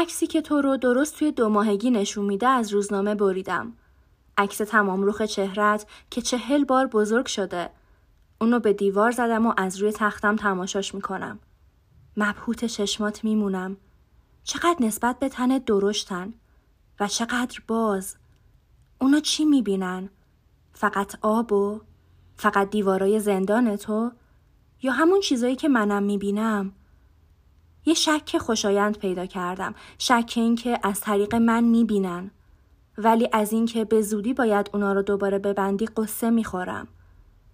عکسی که تو رو درست توی دو ماهگی نشون میده از روزنامه بریدم. عکس تمام روخ چهرت که چهل بار بزرگ شده. اونو به دیوار زدم و از روی تختم تماشاش می‌کنم. مبهوت چشمات میمونم. چقدر نسبت به تن درشتن و چقدر باز. اونا چی می‌بینن؟ فقط آب و فقط دیوارای زندان تو؟ یا همون چیزایی که منم می‌بینم؟ یه شک خوشایند پیدا کردم. شک این که از طریق من می‌بینن. ولی از اینکه به زودی باید اونا رو دوباره ببندی قصه می‌خورم.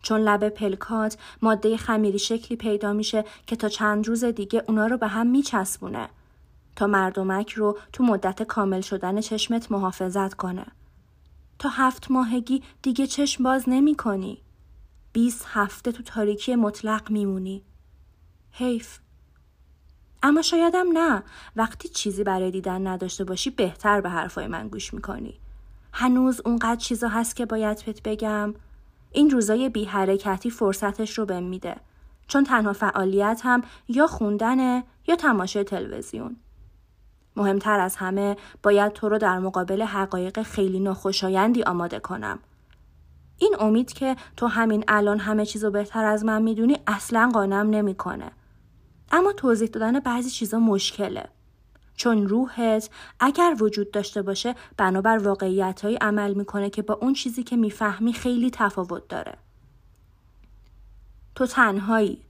چون لب پلکات ماده خمیری شکلی پیدا میشه که تا چند روز دیگه اونا رو به هم میچسبونه تا مردمک رو تو مدت کامل شدن چشمت محافظت کنه. تا هفت ماهگی دیگه چشم باز نمی کنی. بیست هفته تو تاریکی مطلق میمونی. حیف. اما شایدم نه وقتی چیزی برای دیدن نداشته باشی بهتر به حرفای من گوش می‌کنی. هنوز اونقدر چیزا هست که باید بهت بگم این روزای بی حرکتی فرصتش رو بهم میده چون تنها فعالیت هم یا خوندنه یا تماشای تلویزیون. مهمتر از همه باید تو رو در مقابل حقایق خیلی ناخوشایندی آماده کنم. این امید که تو همین الان همه چیزو بهتر از من می‌دونی اصلا قانم نمی‌کنه. اما توضیح دادن بعضی چیزا مشکله. چون روحت اگر وجود داشته باشه بنابر واقعیت عمل می‌کنه که با اون چیزی که می‌فهمی خیلی تفاوت داره. تو تنهایی.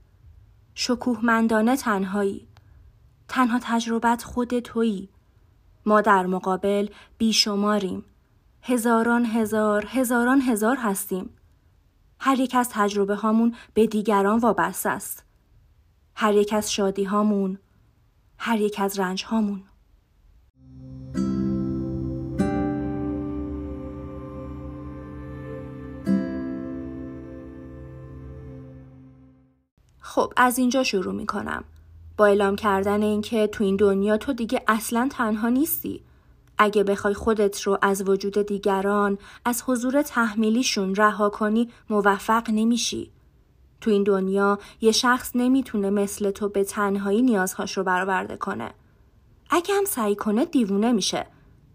شکوهمندانه تنهایی. تنها تجربت خود تویی. ما در مقابل بیشماریم. هزاران هزار هزاران هزار هستیم. هر یک از تجربه هامون به دیگران وابسته است. هر یک از شادی هامون، هر یک از رنج هامون. خب از اینجا شروع می کنم. با اعلام کردن اینکه تو این دنیا تو دیگه اصلا تنها نیستی. اگه بخوای خودت رو از وجود دیگران، از حضور تحمیلیشون رها کنی موفق نمیشی. تو این دنیا یه شخص نمی‌تونه مثل تو به تنهایی نیازهاش رو برآورده کنه. اگه هم سعی کنه دیوونه میشه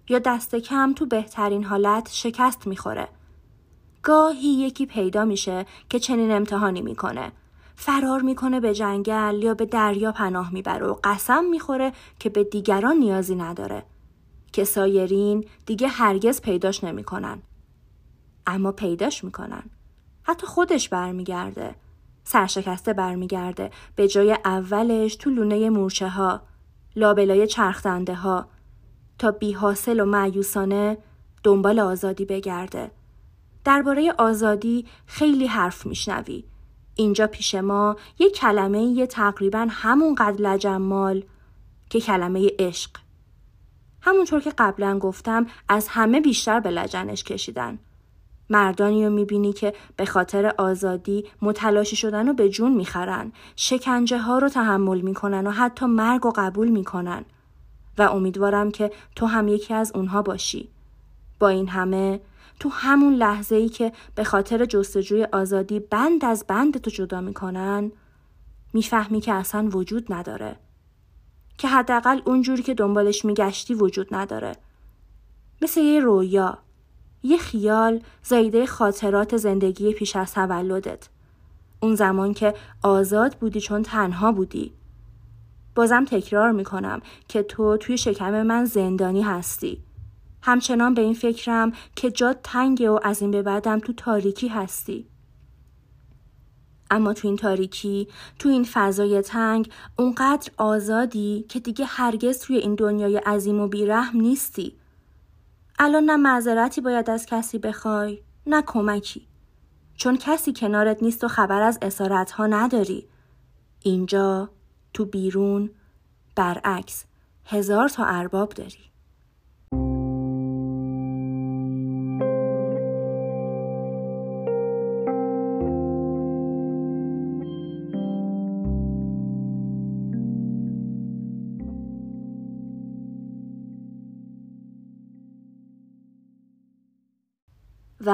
یا دست کم تو بهترین حالت شکست می‌خوره. گاهی یکی پیدا میشه که چنین امتحانی می‌کنه. فرار می‌کنه به جنگل یا به دریا پناه می‌بره و قسم می‌خوره که به دیگران نیازی نداره. که سایرین دیگه هرگز پیداش نمی‌کنن. اما پیداش می‌کنن. حتی خودش برمیگرده. سرشکسته برمیگرده. به جای اولش تو لونه مورچه ها لابلای چرخدنده ها تا بی حاصل و معیوسانه دنبال آزادی بگرده. درباره آزادی خیلی حرف میشنوی. اینجا پیش ما یه کلمه یه تقریبا همون قد لجمال که کلمه عشق. همونطور که قبلا گفتم از همه بیشتر به لجنش کشیدن. مردانی رو می‌بینی که به خاطر آزادی متلاشی شدن و به جون می‌خرن. شکنجه ها رو تحمل می‌کنن و حتی مرگ و قبول می‌کنن. و امیدوارم که تو هم یکی از اونها باشی. با این همه تو همون لحظه ای که به خاطر جستجوی آزادی بند از بند تو جدا می‌کنن می‌فهمی که اصلا وجود نداره. که حداقل اونجوری که دنبالش میگشتی وجود نداره. مثل یه رویا. یه خیال زایده خاطرات زندگی پیش از تولدت. اون زمان که آزاد بودی چون تنها بودی. بازم تکرار می‌کنم که تو توی شکم من زندانی هستی. همچنان به این فکرم که جاد تنگه و از این به بعدم تو تاریکی هستی. اما تو این تاریکی، تو این فضای تنگ، اونقدر آزادی که دیگه هرگز توی این دنیای عظیم و بیرحم نیستی. الان نه معذرتی باید از کسی بخوای نه کمکی. چون کسی کنارت نیست و خبر از اسارت ها نداری. اینجا تو بیرون برعکس هزار تا ارباب داری.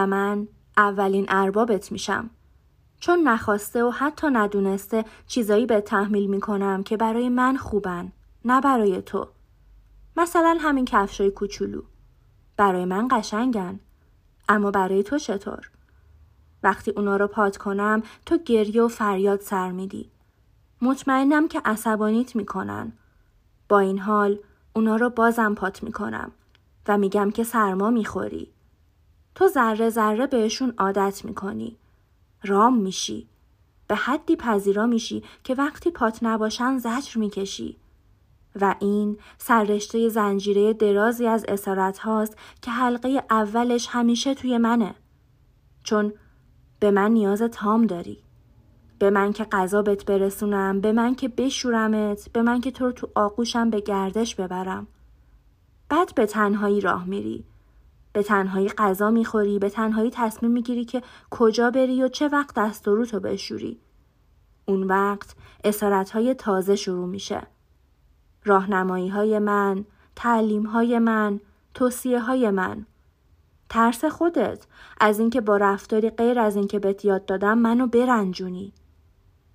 من اولین اربابت میشم. چون نخواسته و حتی ندونسته چیزایی به تحمیل می‌کنم که برای من خوبن نه برای تو. مثلا همین کفشای کوچولو. برای من قشنگن اما برای تو چطور؟ وقتی اونا رو پات کنم تو گریه و فریاد سر میدی. مطمئنم که عصبانیت می‌کنن. با این حال اونا رو بازم پات می‌کنم و میگم که سرما می‌خوری. تو ذره ذره بهشون عادت می‌کنی. رام میشی. به حدی پذیرا میشی که وقتی پات نباشن زجر می‌کشی. و این سررشته زنجیره درازی از اسارت هاست که حلقه اولش همیشه توی منه. چون به من نیاز تام داری. به من که غذا بهت برسونم به من که بشورمت به من که تو رو تو آغوشم به گردش ببرم. بعد به تنهایی راه میری. به تنهایی غذا می‌خوری به تنهایی تصمیم می‌گیری که کجا بری و چه وقت دست و روتو بشوری. اون وقت اسارت های تازه شروع میشه. راهنمایی های من تعلیم های من توصیه های من. ترس خودت از اینکه با رفتاری غیر از اینکه بهت یاد دادم منو برنجونی.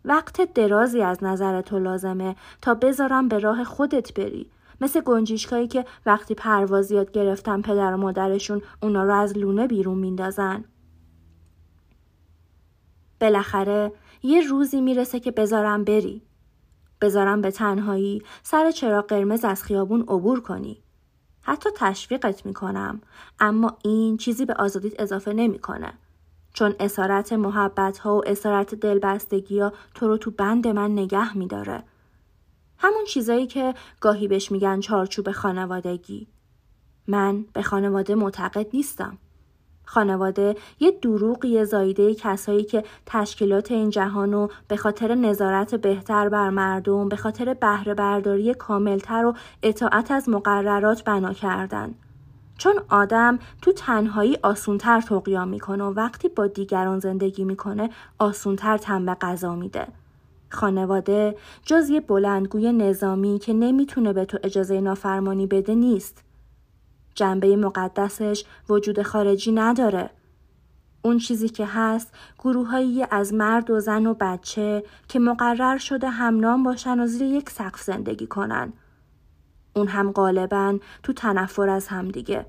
وقت درازی از نظر تو لازمه تا بذارم به راه خودت بری. مثل گنجیشکایی که وقتی پرواز یاد گرفتن پدر و مادرشون اونا رو از لونه بیرون میندازن. بالاخره یه روزی می‌رسه که بذارم بری. بذارم به تنهایی سر چراغ قرمز از خیابون عبور کنی. حتی تشویقت می‌کنم اما این چیزی به آزادیت اضافه نمی‌کنه. چون اسارت محبت ها و اسارت دلبستگی ها تو رو تو بند من نگه میداره. همون چیزایی که گاهی بهش میگن چارچوب خانوادگی. من به خانواده معتقد نیستم. خانواده یه دروغی زایده کسایی که تشکیلات این جهان رو به خاطر نظارت بهتر بر مردم به خاطر بهره برداری کاملتر و اطاعت از مقررات بنا کردن. چون آدم تو تنهایی آسونتر تقیام می‌کنه و وقتی با دیگران زندگی می‌کنه آسونتر تن به غذا میده. خانواده جز یه بلندگوی نظامی که نمی‌تونه به تو اجازه نافرمانی بده نیست. جنبه مقدسش وجود خارجی نداره. اون چیزی که هست گروهایی از مرد و زن و بچه که مقرر شده همنام باشن و زیر یک سقف زندگی کنن. اون هم غالبا تو تنفر از همدیگه.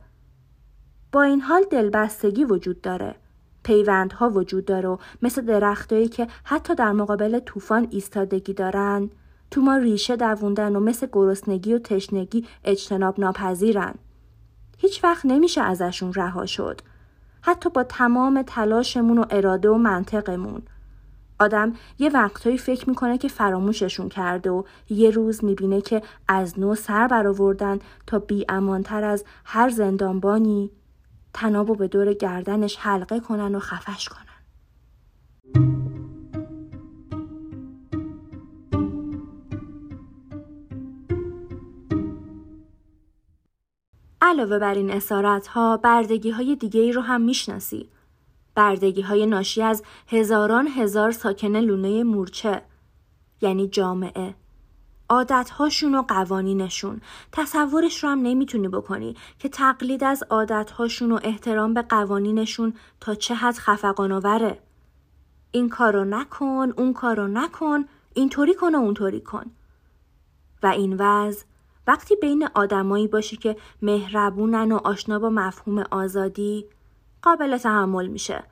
با این حال دلبستگی وجود داره. پیوندها وجود داره و مثل درختایی که حتی در مقابل طوفان ایستادگی دارن تو ما ریشه دووندن و مثل گرسنگی و تشنگی اجتناب ناپذیرن. هیچ وقت نمیشه ازشون رها شد. حتی با تمام تلاشمون و اراده و منطقمون. آدم یه وقتهایی فکر می‌کنه که فراموششون کرده و یه روز می‌بینه که از نو سر برآوردن تا بی امانتر از هر زندانبانی تنابو به دور گردنش حلقه کنن و خفش کنن. علاوه بر این اسارت ها بردگی های دیگه ای رو هم می‌شناسی. بردگی های ناشی از هزاران هزار ساکن لونه مورچه یعنی جامعه عادتهاشون و قوانینشون. تصورش رو هم نمی‌تونی بکنی که تقلید از عادتهاشون و احترام به قوانینشون تا چه حد خفقانوره این کارو نکن اون کارو نکن اینطوری کن و اونطوری کن. و این وضع وقتی بین آدمایی باشی که مهربونن و آشنا با مفهوم آزادی قابل تحمل میشه.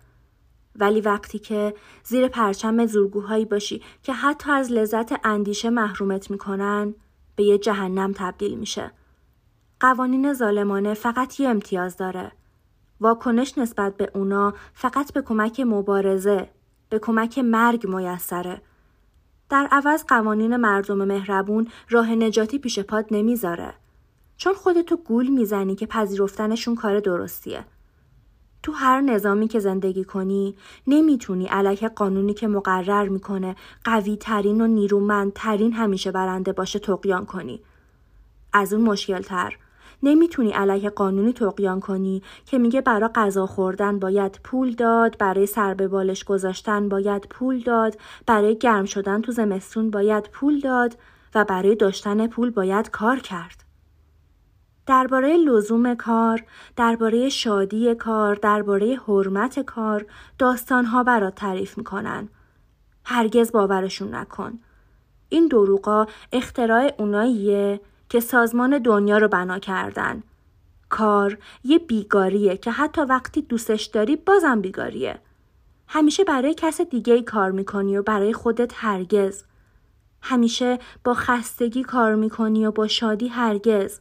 ولی وقتی که زیر پرچم زورگوهایی باشی که حتی از لذت اندیشه محرومت می‌کنن به یه جهنم تبدیل میشه. قوانین ظالمانه فقط یه امتیاز داره. واکنش نسبت به اونا فقط به کمک مبارزه، به کمک مرگ میسره. در عوض قوانین مردم مهربون راه نجاتی پیش پاد نمی‌ذاره. چون خودتو گول می‌زنی که پذیرفتنشون کار درستیه. تو هر نظامی که زندگی کنی نمی‌تونی علیه قانونی که مقرر می‌کنه قوی ترین و نیرومندترین همیشه برنده باشه تقیان کنی. از اون مشکل تر نمی‌تونی علیه قانونی تقیان کنی که میگه برای غذا خوردن باید پول داد، برای سر به بالش گذاشتن باید پول داد، برای گرم شدن تو زمستون باید پول داد و برای داشتن پول باید کار کرد. درباره لزوم کار، درباره شادی کار، درباره حرمت کار داستانها برات تعریف می‌کنن. هرگز باورشون نکن. این دروغا اختراع اوناییه که سازمان دنیا رو بنا کردن. کار یه بیگاریه که حتی وقتی دوستش داری بازم بیگاریه. همیشه برای کس دیگه ای کار می‌کنی و برای خودت هرگز. همیشه با خستگی کار می‌کنی و با شادی هرگز.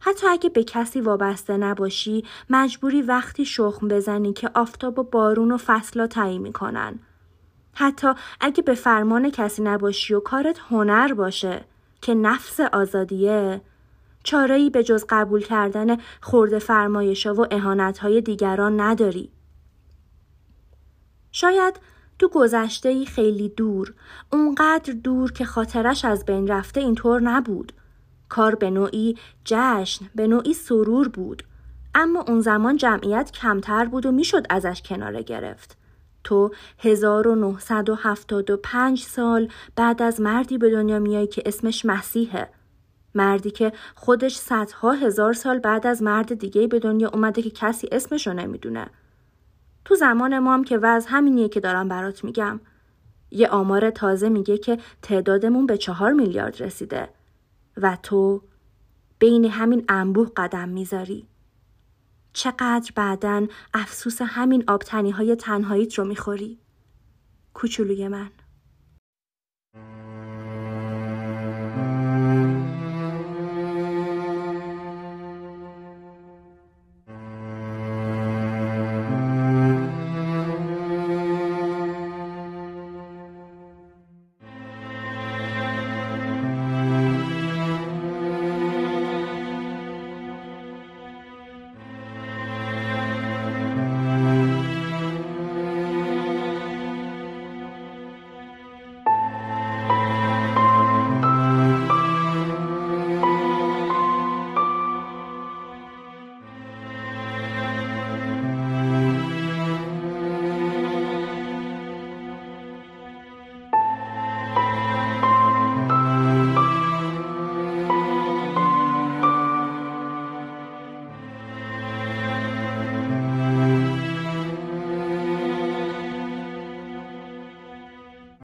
حتی اگه به کسی وابسته نباشی مجبوری وقتی شخم بزنی که آفتاب و بارون و فصلا تعیین می‌کنن. حتی اگه به فرمان کسی نباشی و کارت هنر باشه که نفس آزادیه چاره‌ای به جز قبول کردن خورده فرمایشا و اهانتهای دیگران نداری. شاید تو گذشته خیلی دور اونقدر دور که خاطرش از بین رفته اینطور نبود کار به نوعی جشن به نوعی سرور بود. اما اون زمان جمعیت کمتر بود و می‌شد ازش کناره گرفت. تو 1975 سال بعد از مردی به دنیا میای که اسمش مسیحه. مردی که خودش صدها هزار سال بعد از مرد دیگه به دنیا اومده که کسی اسمشو نمی‌دونه. تو زمان ما هم که وضع همینیه که دارم برات میگم. یه آمار تازه میگه که تعدادمون به چهار میلیارد رسیده. و تو بین همین انبوه قدم می‌ذاری. چقدر بعدن افسوس همین آبتنی های تنهاییت رو می‌خوری؟ کوچولوی من.